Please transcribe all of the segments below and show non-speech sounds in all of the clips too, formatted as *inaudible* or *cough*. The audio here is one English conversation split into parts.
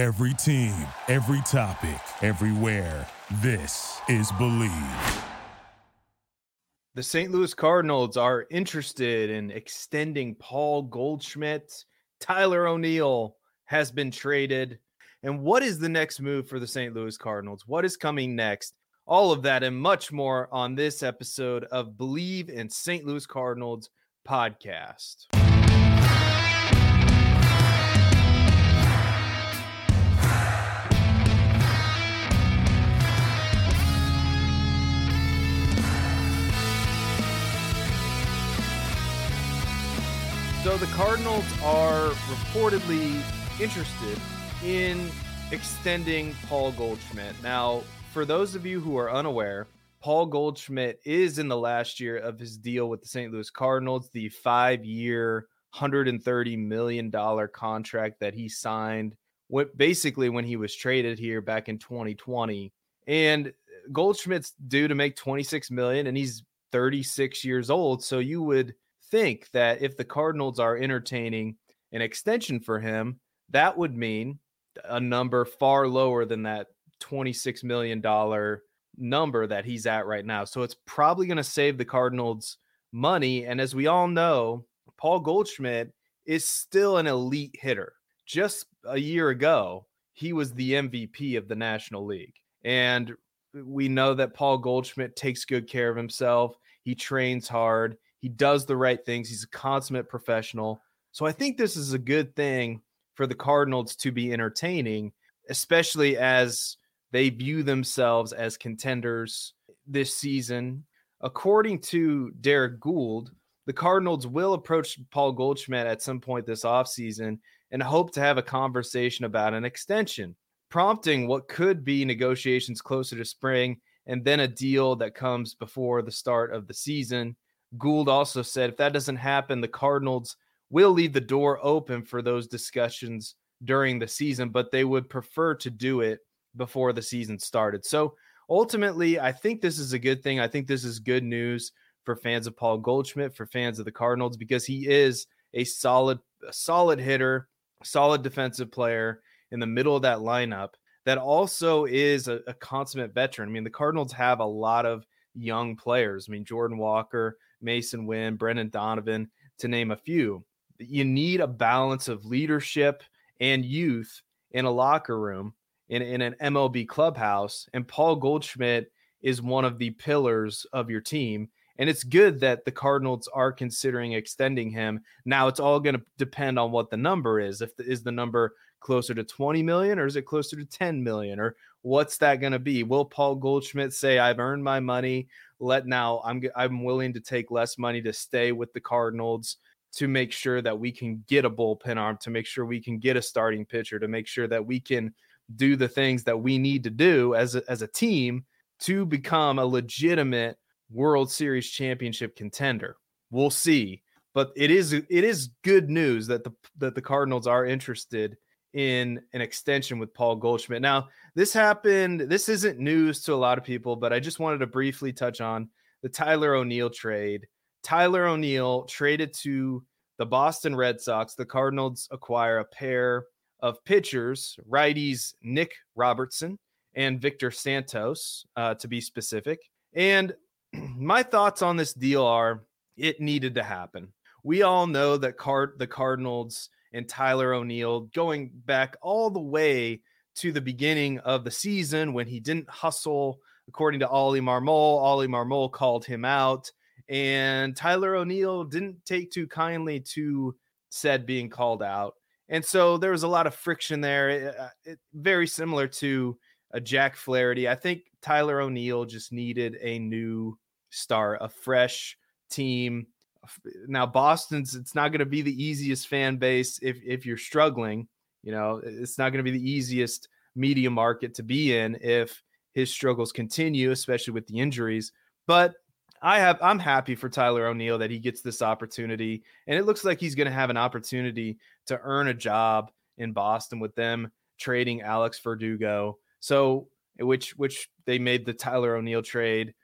Every team, every topic, everywhere. This is Bleav. The St. Louis Cardinals are interested in extending Paul Goldschmidt. Tyler O'Neill has been traded. And what is the next move for the St. Louis Cardinals? What is coming next? All of that and much more on this episode of Bleav in St. Louis Cardinals podcast. So the Cardinals are reportedly interested in extending Paul Goldschmidt. Now, for those of you who are unaware, Paul Goldschmidt is in the last year of his deal with the St. Louis Cardinals, the five year, $130 million contract that he signed what basically when he was traded here back in 2020. And Goldschmidt's due to make 26 million and he's 36 years old. So you would think that if the Cardinals are entertaining an extension for him, that would mean a number far lower than that $26 million number that he's at right now. So it's probably going to save the Cardinals money. And as we all know, Paul Goldschmidt is still an elite hitter. Just a year ago, he was the MVP of the National League. And we know that Paul Goldschmidt takes good care of himself. He trains hard. He does the right things. He's a consummate professional. So I think this is a good thing for the Cardinals to be entertaining, especially as they view themselves as contenders this season. According to Derrick Goold, the Cardinals will approach Paul Goldschmidt at some point this offseason and hope to have a conversation about an extension, prompting what could be negotiations closer to spring and then a deal that comes before the start of the season. Goold also said if that doesn't happen, the Cardinals will leave the door open for those discussions during the season, but they would prefer to do it before the season started. So ultimately, I think this is a good thing. I think this is good news for fans of Paul Goldschmidt, for fans of the Cardinals, because he is a solid, a solid hitter, solid defensive player in the middle of that lineup that also is a, a consummate veteran. I mean, the Cardinals have a lot of young players. I mean, Jordan Walker, Masyn Winn, Brendan Donovan, to name a few. You need a balance of leadership and youth in a locker room, in, in an MLB clubhouse. And Paul Goldschmidt is one of the pillars of your team. And it's good that the Cardinals are considering extending him. Now it's all going to depend on what the number is. If the, is the number closer to 20 million or is it closer to 10 million or what's that going to be? Will Paul Goldschmidt say I've earned my money? Let now I'm I'm willing to take less money to stay with the Cardinals to make sure that we can get a bullpen arm, to make sure we can get a starting pitcher, to make sure that we can do the things that we need to do as a, as a team to become a legitimate World Series championship contender. We'll see, but it is it is good news that the that the Cardinals are interested in an extension with Paul Goldschmidt. Now, this happened. This isn't news to a lot of people, but I just wanted to briefly touch on the Tyler O'Neill trade. Tyler O'Neill traded to the Boston Red Sox. The Cardinals acquire a pair of pitchers, righties Nick Robertson and Victor Santos, uh, to be specific. And *clears throat* my thoughts on this deal are it needed to happen. We all know that Card the Cardinals and Tyler O'Neill going back all the way to the beginning of the season when he didn't hustle, according to Oli Marmol. Oli Marmol called him out, and Tyler O'Neill didn't take too kindly to said being called out. And so there was a lot of friction there, it, uh, it, very similar to a Jack Flaherty. I think Tyler O'Neill just needed a new start, a fresh team. Now Boston's it's not going to be the easiest fan base if if you're struggling. You know, it's not going to be the easiest media market to be in if his struggles continue, especially with the injuries. But I have I'm happy for Tyler O'Neill that he gets this opportunity, and it looks like he's going to have an opportunity to earn a job in Boston with them trading Alex Verdugo. So which which they made the Tyler O'Neill trade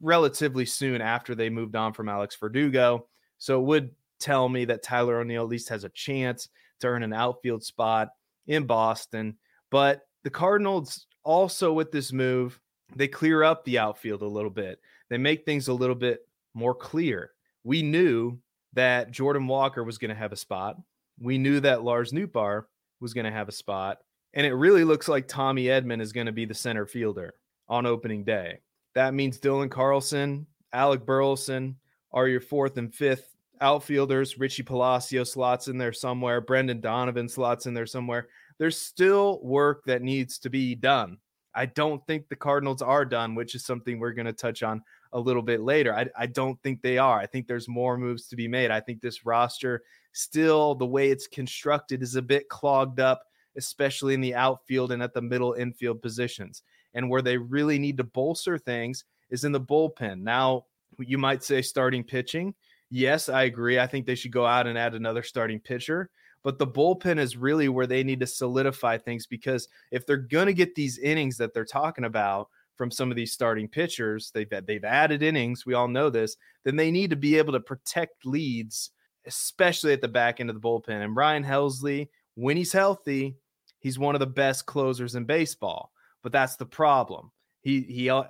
relatively soon after they moved on from Alex Verdugo. So it would tell me that Tyler O'Neill at least has a chance to earn an outfield spot in Boston. But the Cardinals also with this move, they clear up the outfield a little bit. They make things a little bit more clear. We knew that Jordan Walker was going to have a spot. We knew that Lars Nootbaar was going to have a spot. And it really looks like Tommy Edman is going to be the center fielder on opening day. That means Dylan Carlson, Alec Burleson are your fourth and fifth outfielders. Richie Palacio slots in there somewhere. Brendan Donovan slots in there somewhere. There's still work that needs to be done. I don't think the Cardinals are done, which is something we're going to touch on a little bit later. I, I don't think they are. I think there's more moves to be made. I think this roster, still, the way it's constructed, is a bit clogged up, especially in the outfield and at the middle infield positions. And where they really need to bolster things is in the bullpen. Now, you might say starting pitching. Yes, I agree. I think they should go out and add another starting pitcher. But the bullpen is really where they need to solidify things because if they're going to get these innings that they're talking about from some of these starting pitchers, they've they've added innings. We all know this. Then they need to be able to protect leads, especially at the back end of the bullpen. And Ryan Helsley, when he's healthy, he's one of the best closers in baseball. But that's the problem. He he, uh,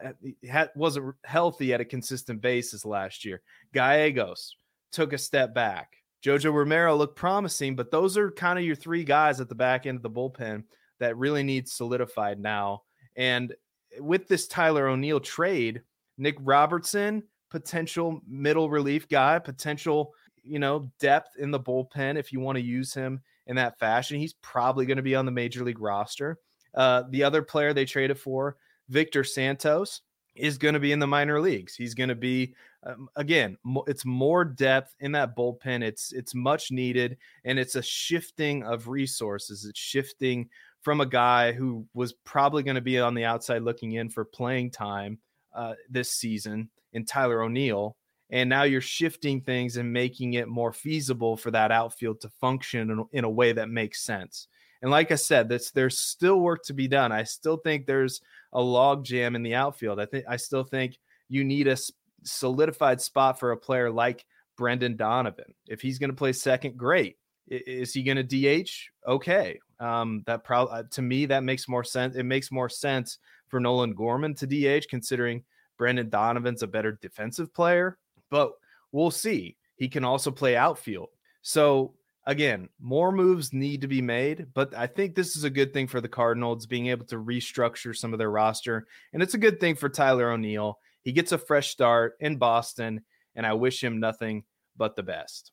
had, wasn't healthy at a consistent basis last year. Gallegos took a step back. Jojo Romero looked promising, but those are kind of your three guys at the back end of the bullpen that really need solidified now. And with this Tyler O'Neill trade, Nick Robertson, potential middle relief guy, potential, you know, depth in the bullpen if you want to use him in that fashion. He's probably going to be on the major league roster. Uh, the other player they traded for, Victor Santos is going to be in the minor leagues. He's going to be um, again, mo- it's more depth in that bullpen. It's it's much needed, and it's a shifting of resources. It's shifting from a guy who was probably going to be on the outside looking in for playing time uh, this season in Tyler O'Neill, and now you're shifting things and making it more feasible for that outfield to function in, in a way that makes sense. And like I said, there's still work to be done. I still think there's a log jam in the outfield. I think I still think you need a solidified spot for a player like Brendan Donovan. If he's going to play second, great. Is he going to DH? Okay. Um, that probably uh, to me that makes more sense. It makes more sense for Nolan Gorman to DH, considering Brendan Donovan's a better defensive player. But we'll see. He can also play outfield. So again, more moves need to be made, but I think this is a good thing for the Cardinals being able to restructure some of their roster. And it's a good thing for Tyler O'Neill. He gets a fresh start in Boston, and I wish him nothing but the best.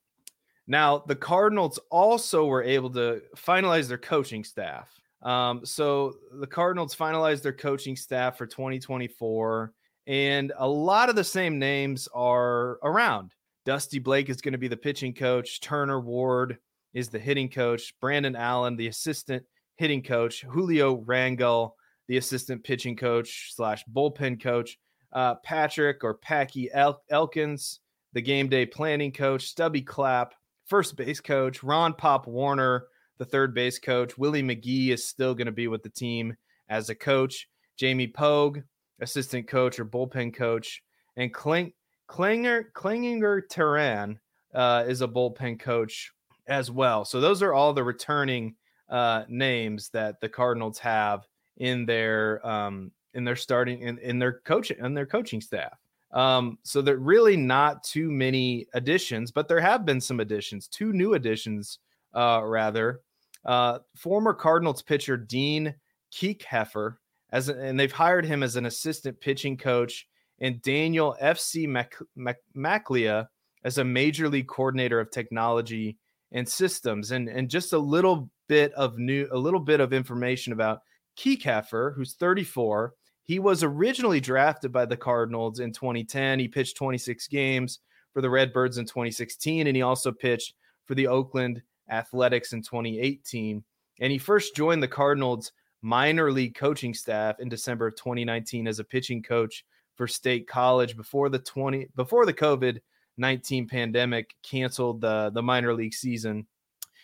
Now, the Cardinals also were able to finalize their coaching staff. Um, so the Cardinals finalized their coaching staff for 2024, and a lot of the same names are around. Dusty Blake is going to be the pitching coach. Turner Ward is the hitting coach. Brandon Allen, the assistant hitting coach. Julio Rangel, the assistant pitching coach slash bullpen coach. Uh, Patrick or Packy El- Elkins, the game day planning coach. Stubby Clapp, first base coach. Ron Pop Warner, the third base coach. Willie McGee is still going to be with the team as a coach. Jamie Pogue, assistant coach or bullpen coach. And Clink Klinger Klinginger Teran uh, is a bullpen coach as well. So those are all the returning uh, names that the Cardinals have in their um, in their starting in, in their coaching and their coaching staff. Um, so there really not too many additions, but there have been some additions, two new additions, uh, rather. Uh, former Cardinals pitcher Dean Kiekhaefer, as and they've hired him as an assistant pitching coach and Daniel FC Mac- Mac- Maclia as a major league coordinator of technology and systems. And, and just a little bit of new, a little bit of information about Kiekhaefer, who's 34. He was originally drafted by the Cardinals in 2010. He pitched 26 games for the Redbirds in 2016, and he also pitched for the Oakland Athletics in 2018. And he first joined the Cardinals minor league coaching staff in December of 2019 as a pitching coach for State College before the 20 before the COVID 19 pandemic canceled the the minor league season.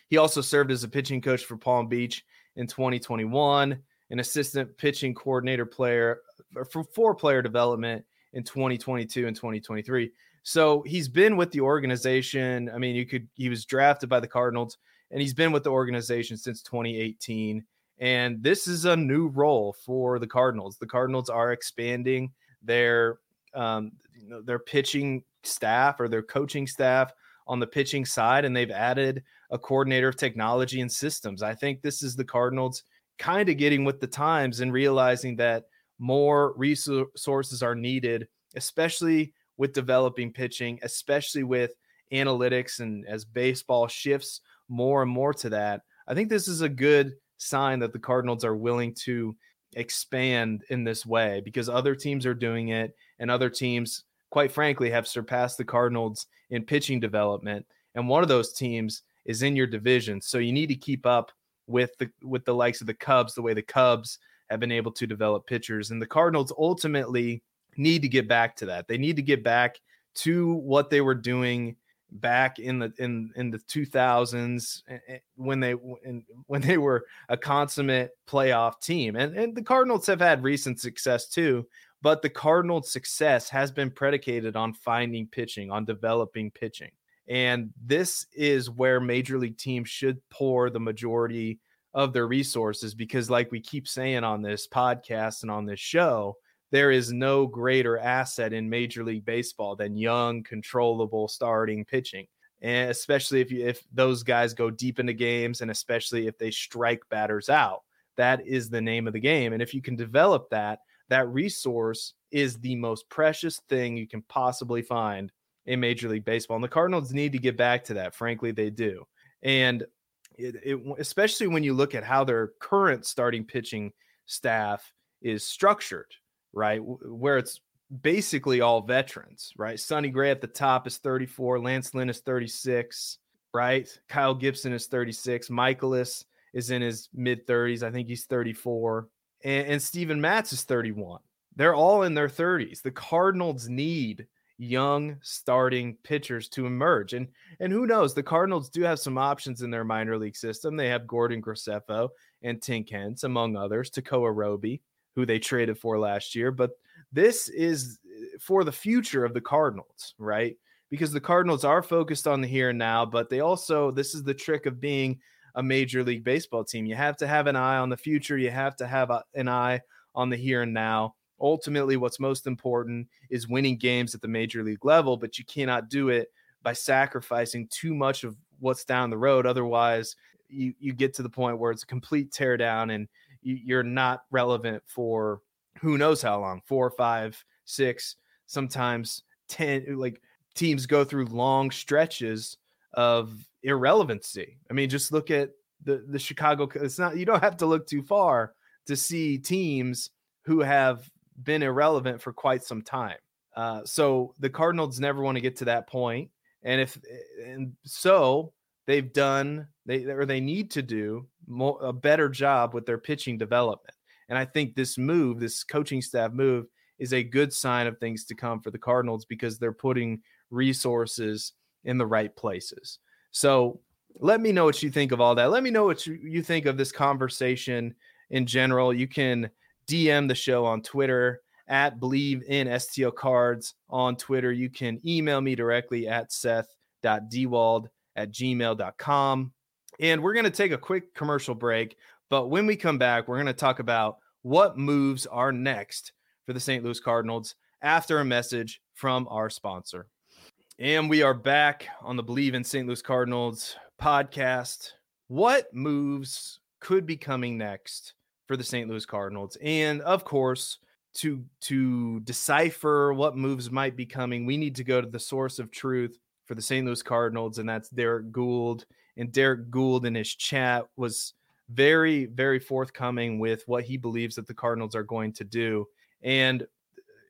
He also served as a pitching coach for Palm Beach in 2021, an assistant pitching coordinator player uh, for four player development in 2022 and 2023. So he's been with the organization. I mean, you could he was drafted by the Cardinals and he's been with the organization since 2018. And this is a new role for the Cardinals. The Cardinals are expanding their um, their pitching staff or their coaching staff on the pitching side, and they've added a coordinator of technology and systems. I think this is the Cardinals kind of getting with the times and realizing that more resources are needed, especially with developing pitching, especially with analytics and as baseball shifts more and more to that. I think this is a good sign that the Cardinals are willing to expand in this way because other teams are doing it and other teams quite frankly have surpassed the Cardinals in pitching development. And one of those teams is in your division. So you need to keep up with the with the likes of the Cubs the way the Cubs have been able to develop pitchers. And the Cardinals ultimately need to get back to that. They need to get back to what they were doing back in the in in the 2000s when they when they were a consummate playoff team. And and the Cardinals have had recent success too but the Cardinals success has been predicated on finding pitching on developing pitching. And this is where major league teams should pour the majority of their resources because like we keep saying on this podcast and on this show there is no greater asset in Major League Baseball than young, controllable starting pitching. And especially if you, if those guys go deep into games and especially if they strike batters out, that is the name of the game. And if you can develop that, that resource is the most precious thing you can possibly find in Major League Baseball. And the Cardinals need to get back to that. Frankly, they do. And it, it, especially when you look at how their current starting pitching staff is structured right? Where it's basically all veterans, right? Sonny Gray at the top is 34, Lance Lynn is 36, right? Kyle Gibson is 36, Mikolas is in his mid 30s. I think he's 34, and, and Steven Matz is 31. They're all in their 30s. The Cardinals need young starting pitchers to emerge. And and who knows, the Cardinals do have some options in their minor league system. They have Gordon Graceffo and Tink Hence, among others, Tekoah Roby who they traded for last year. But this is eh, for the future of the Cardinals, right? Because the Cardinals are focused on the here and now, but they also, this is the trick of being a major league baseball team. You have to have an eye on the future, you have to have a, an eye on the here and now. Ultimately, what's most important is winning games at the major league level, but you cannot do it by sacrificing too much of what's down the road. Otherwise, you, you get to the point where it's a complete teardown and you're not relevant for who knows how long four, five, six, sometimes 10. Like teams go through long stretches of irrelevancy. I mean, just look at the, the Chicago. It's not, you don't have to look too far to see teams who have been irrelevant for quite some time. Uh, so the Cardinals never want to get to that point, and if and so they've done they or they need to do more, a better job with their pitching development. And I think this move, this coaching staff move, is a good sign of things to come for the Cardinals because they're putting resources in the right places. So let me know what you think of all that. Let me know what you think of this conversation in general. You can DM the show on Twitter at Bleav in STL Cards on Twitter. You can email me directly at seth.diewold at gmail.com. And we're going to take a quick commercial break. But when we come back, we're going to talk about what moves are next for the St. Louis Cardinals after a message from our sponsor. And we are back on the Bleav in St. Louis Cardinals podcast. What moves could be coming next for the St. Louis Cardinals? And of course, to to decipher what moves might be coming, we need to go to the source of truth for the St. Louis Cardinals, and that's Derrick Goold. And Derrick Goold in his chat was very, very forthcoming with what he believes that the Cardinals are going to do. And uh,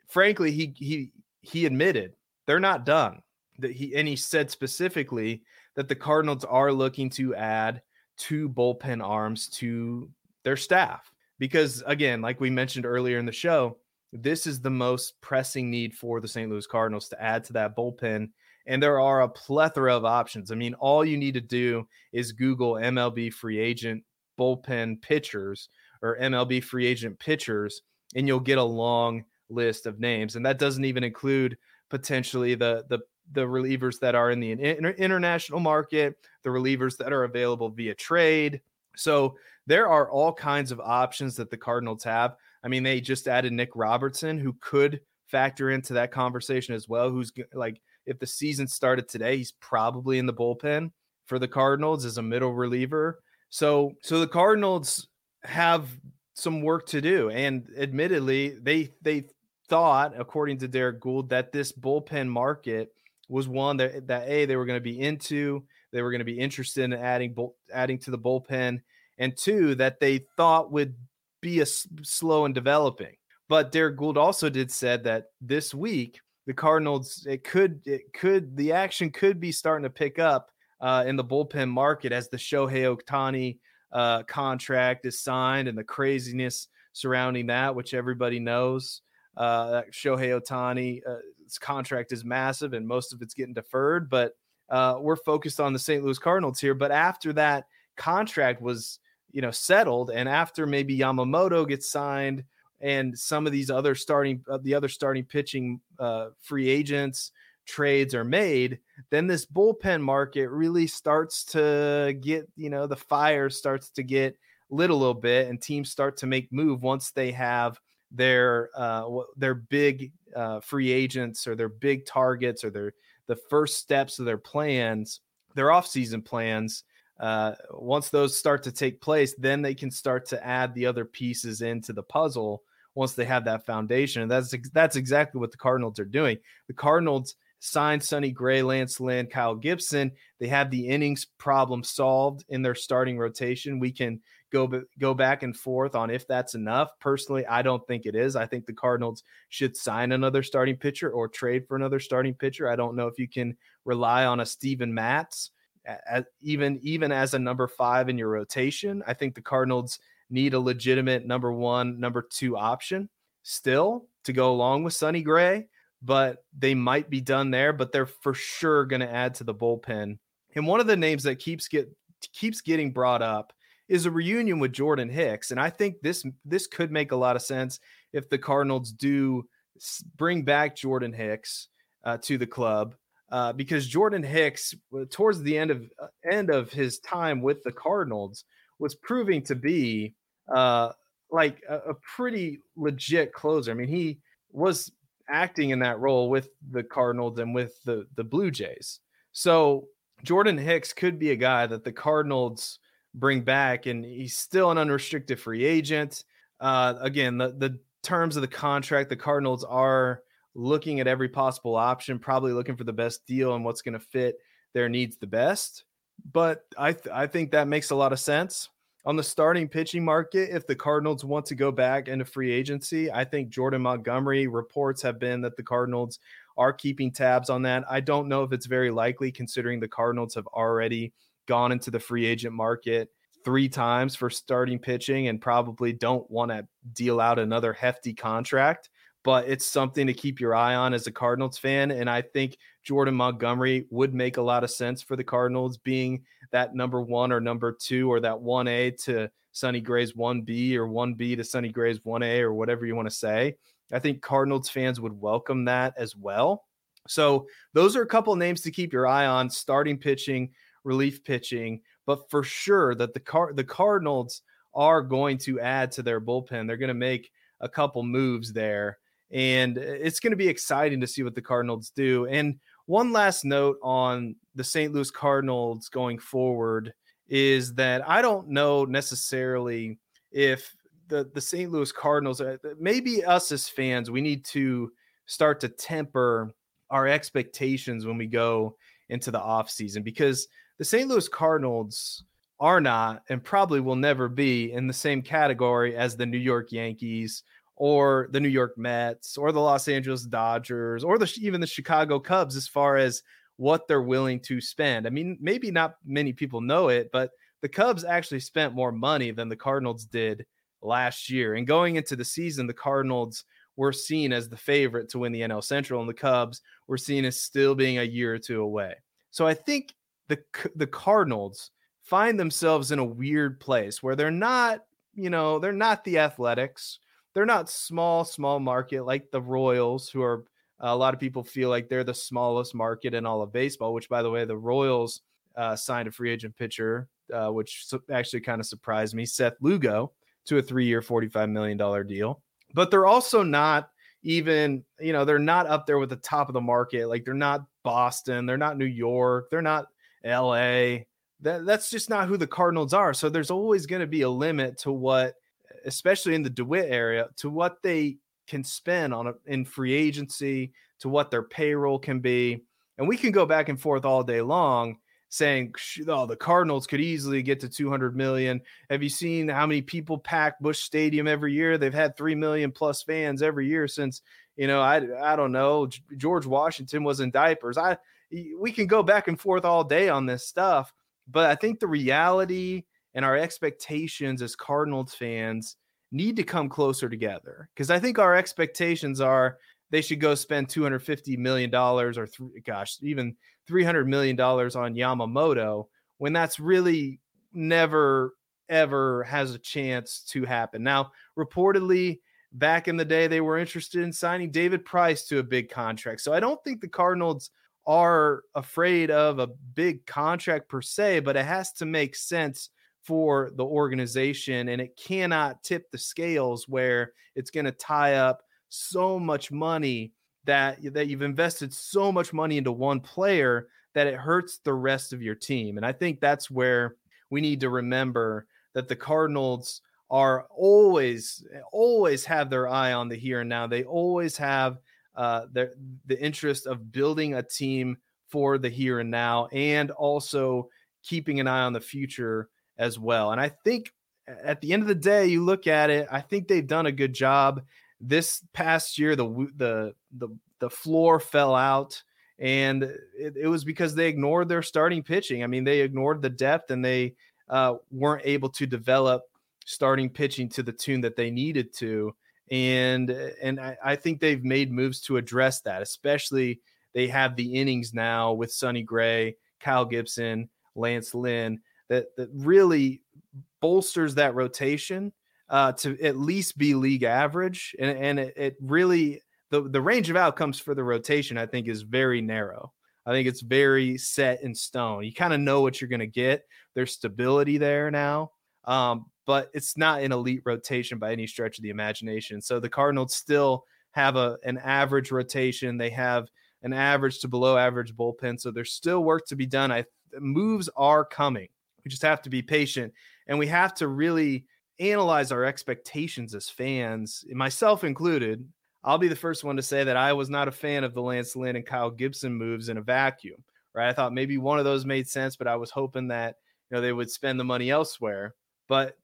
frankly, he he he admitted they're not done. That he and he said specifically that the Cardinals are looking to add two bullpen arms to their staff. Because again, like we mentioned earlier in the show, this is the most pressing need for the St. Louis Cardinals to add to that bullpen and there are a plethora of options. I mean, all you need to do is Google MLB free agent bullpen pitchers or MLB free agent pitchers, and you'll get a long list of names. And that doesn't even include potentially the the the relievers that are in the inter- international market, the relievers that are available via trade. So there are all kinds of options that the Cardinals have. I mean, they just added Nick Robertson, who could factor into that conversation as well. Who's like, if the season started today, he's probably in the bullpen for the Cardinals as a middle reliever. So, so the Cardinals have some work to do, and admittedly, they they thought, according to Derrick Goold, that this bullpen market was one that that a they were going to be into, they were going to be interested in adding adding to the bullpen, and two that they thought would be a s- slow in developing. But Derrick Goold also did said that this week the Cardinals it could it could the action could be starting to pick up uh, in the bullpen market as the Shohei Ohtani uh, contract is signed and the craziness surrounding that, which everybody knows. Uh, Shohei Ohtani's uh, contract is massive and most of it's getting deferred, but uh, we're focused on the St. Louis Cardinals here. But after that contract was, you know, settled, and after maybe Yamamoto gets signed and some of these other starting, uh, the other starting pitching uh, free agents trades are made, then this bullpen market really starts to get, you know, the fire starts to get lit a little bit, and teams start to make move once they have their uh, their big uh, free agents or their big targets or their the first steps of their plans, their offseason plans. Uh, once those start to take place, then they can start to add the other pieces into the puzzle. Once they have that foundation, and that's that's exactly what the Cardinals are doing. The Cardinals signed Sonny Gray, Lance Lynn, Kyle Gibson. They have the innings problem solved in their starting rotation. We can go go back and forth on if that's enough. Personally, I don't think it is. I think the Cardinals should sign another starting pitcher or trade for another starting pitcher. I don't know if you can rely on a Steven Matz as, even even as a number 5 in your rotation. I think the Cardinals need a legitimate number 1, number 2 option still to go along with Sonny Gray, but they might be done there, but they're for sure going to add to the bullpen. And one of the names that keeps get keeps getting brought up is a reunion with Jordan Hicks, and I think this this could make a lot of sense if the Cardinals do bring back Jordan Hicks uh, to the club. Uh, because Jordan Hicks, towards the end of uh, end of his time with the Cardinals, was proving to be uh, like a, a pretty legit closer. I mean, he was acting in that role with the Cardinals and with the the Blue Jays. So Jordan Hicks could be a guy that the Cardinals bring back, and he's still an unrestricted free agent. Uh, again, the the terms of the contract, the Cardinals are looking at every possible option, probably looking for the best deal and what's going to fit their needs the best. But I th- I think that makes a lot of sense on the starting pitching market. If the Cardinals want to go back into free agency, I think Jordan Montgomery reports have been that the Cardinals are keeping tabs on that. I don't know if it's very likely considering the Cardinals have already gone into the free agent market three times for starting pitching and probably don't want to deal out another hefty contract. But it's something to keep your eye on as a Cardinals fan. And I think Jordan Montgomery would make a lot of sense for the Cardinals being that number one or number two or that 1A to Sonny Gray's 1B or 1B to Sonny Gray's 1A or whatever you want to say. I think Cardinals fans would welcome that as well. So those are a couple names to keep your eye on starting pitching relief pitching, but for sure that the car the Cardinals are going to add to their bullpen. They're going to make a couple moves there, and it's going to be exciting to see what the Cardinals do. And one last note on the St. Louis Cardinals going forward is that I don't know necessarily if the the St. Louis Cardinals uh, maybe us as fans we need to start to temper our expectations when we go into the offseason because the St. Louis Cardinals are not and probably will never be in the same category as the New York Yankees or the New York Mets or the Los Angeles Dodgers or the even the Chicago Cubs as far as what they're willing to spend. I mean, maybe not many people know it, but the Cubs actually spent more money than the Cardinals did last year. And going into the season, the Cardinals were seen as the favorite to win the NL Central, and the Cubs were seen as still being a year or two away. So I think the the Cardinals find themselves in a weird place where they're not, you know, they're not the Athletics. They're not small, small market like the Royals, who are a lot of people feel like they're the smallest market in all of baseball, which, by the way, the Royals uh, signed a free agent pitcher, uh, which actually kind of surprised me, Seth Lugo, to a three year, $45 million deal. But they're also not even, you know, they're not up there with the top of the market. Like they're not Boston, they're not New York, they're not LA. That, that's just not who the Cardinals are. So there's always going to be a limit to what, especially in the DeWitt area, to what they can spend on a, in free agency, to what their payroll can be. And we can go back and forth all day long saying, "Oh, the Cardinals could easily get to 200 million." Have you seen how many people pack Busch Stadium every year? They've had 3 million plus fans every year since, you know, I I don't know, George Washington was in diapers. I we can go back and forth all day on this stuff, but I think the reality and our expectations as Cardinals fans need to come closer together because I think our expectations are they should go spend 250 million dollars or th- gosh even 300 million dollars on Yamamoto when that's really never ever has a chance to happen. Now, reportedly back in the day they were interested in signing David Price to a big contract. So I don't think the Cardinals are afraid of a big contract per se, but it has to make sense for the organization and it cannot tip the scales where it's going to tie up so much money that that you've invested so much money into one player that it hurts the rest of your team. And I think that's where we need to remember that the Cardinals are always always have their eye on the here and now. They always have uh, the the interest of building a team for the here and now, and also keeping an eye on the future as well. And I think at the end of the day, you look at it, I think they've done a good job this past year, the the the the floor fell out, and it, it was because they ignored their starting pitching. I mean, they ignored the depth, and they uh, weren't able to develop starting pitching to the tune that they needed to. And and I, I think they've made moves to address that, especially they have the innings now with Sonny Gray, Kyle Gibson, Lance Lynn that that really bolsters that rotation uh, to at least be league average, and and it, it really the the range of outcomes for the rotation I think is very narrow. I think it's very set in stone. You kind of know what you're going to get. There's stability there now, um, but it's not an elite rotation by any stretch of the imagination. So the Cardinals still have a an average rotation. They have an average to below average bullpen. So there's still work to be done. I moves are coming. We just have to be patient and we have to really analyze our expectations as fans, myself included, I'll be the first one to say that I was not a fan of the Lance Lynn and Kyle Gibson moves in a vacuum. Right? I thought maybe one of those made sense, but I was hoping that you know they would spend the money elsewhere. But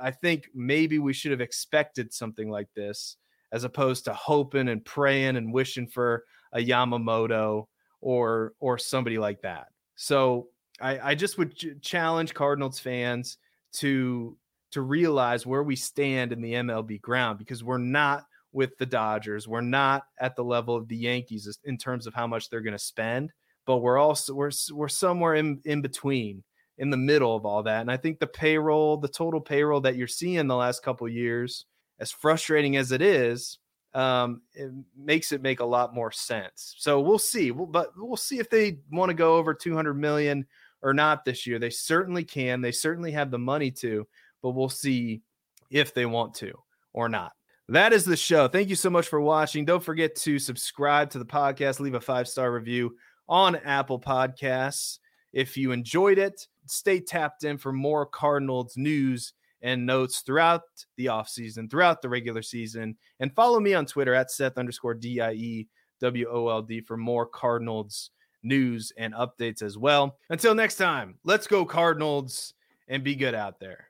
I think maybe we should have expected something like this as opposed to hoping and praying and wishing for a Yamamoto or or somebody like that. So I, I just would ch- challenge Cardinals fans to to realize where we stand in the MLB ground because we're not with the Dodgers. We're not at the level of the Yankees in terms of how much they're going to spend, but we're also we're we're somewhere in in between, in the middle of all that. And I think the payroll, the total payroll that you're seeing the last couple years, as frustrating as it is, um, it makes it make a lot more sense. So we'll see. We'll, but we'll see if they want to go over 200 million or not this year. They certainly can. They certainly have the money to but we'll see if they want to or not. That is the show. Thank you so much for watching. Don't forget to subscribe to the podcast, leave a five star review on Apple Podcasts. If you enjoyed it, stay tapped in for more Cardinals news and notes throughout the offseason, throughout the regular season. And follow me on Twitter at Seth underscore D I E W O L D for more Cardinals news and updates as well. Until next time, let's go, Cardinals, and be good out there.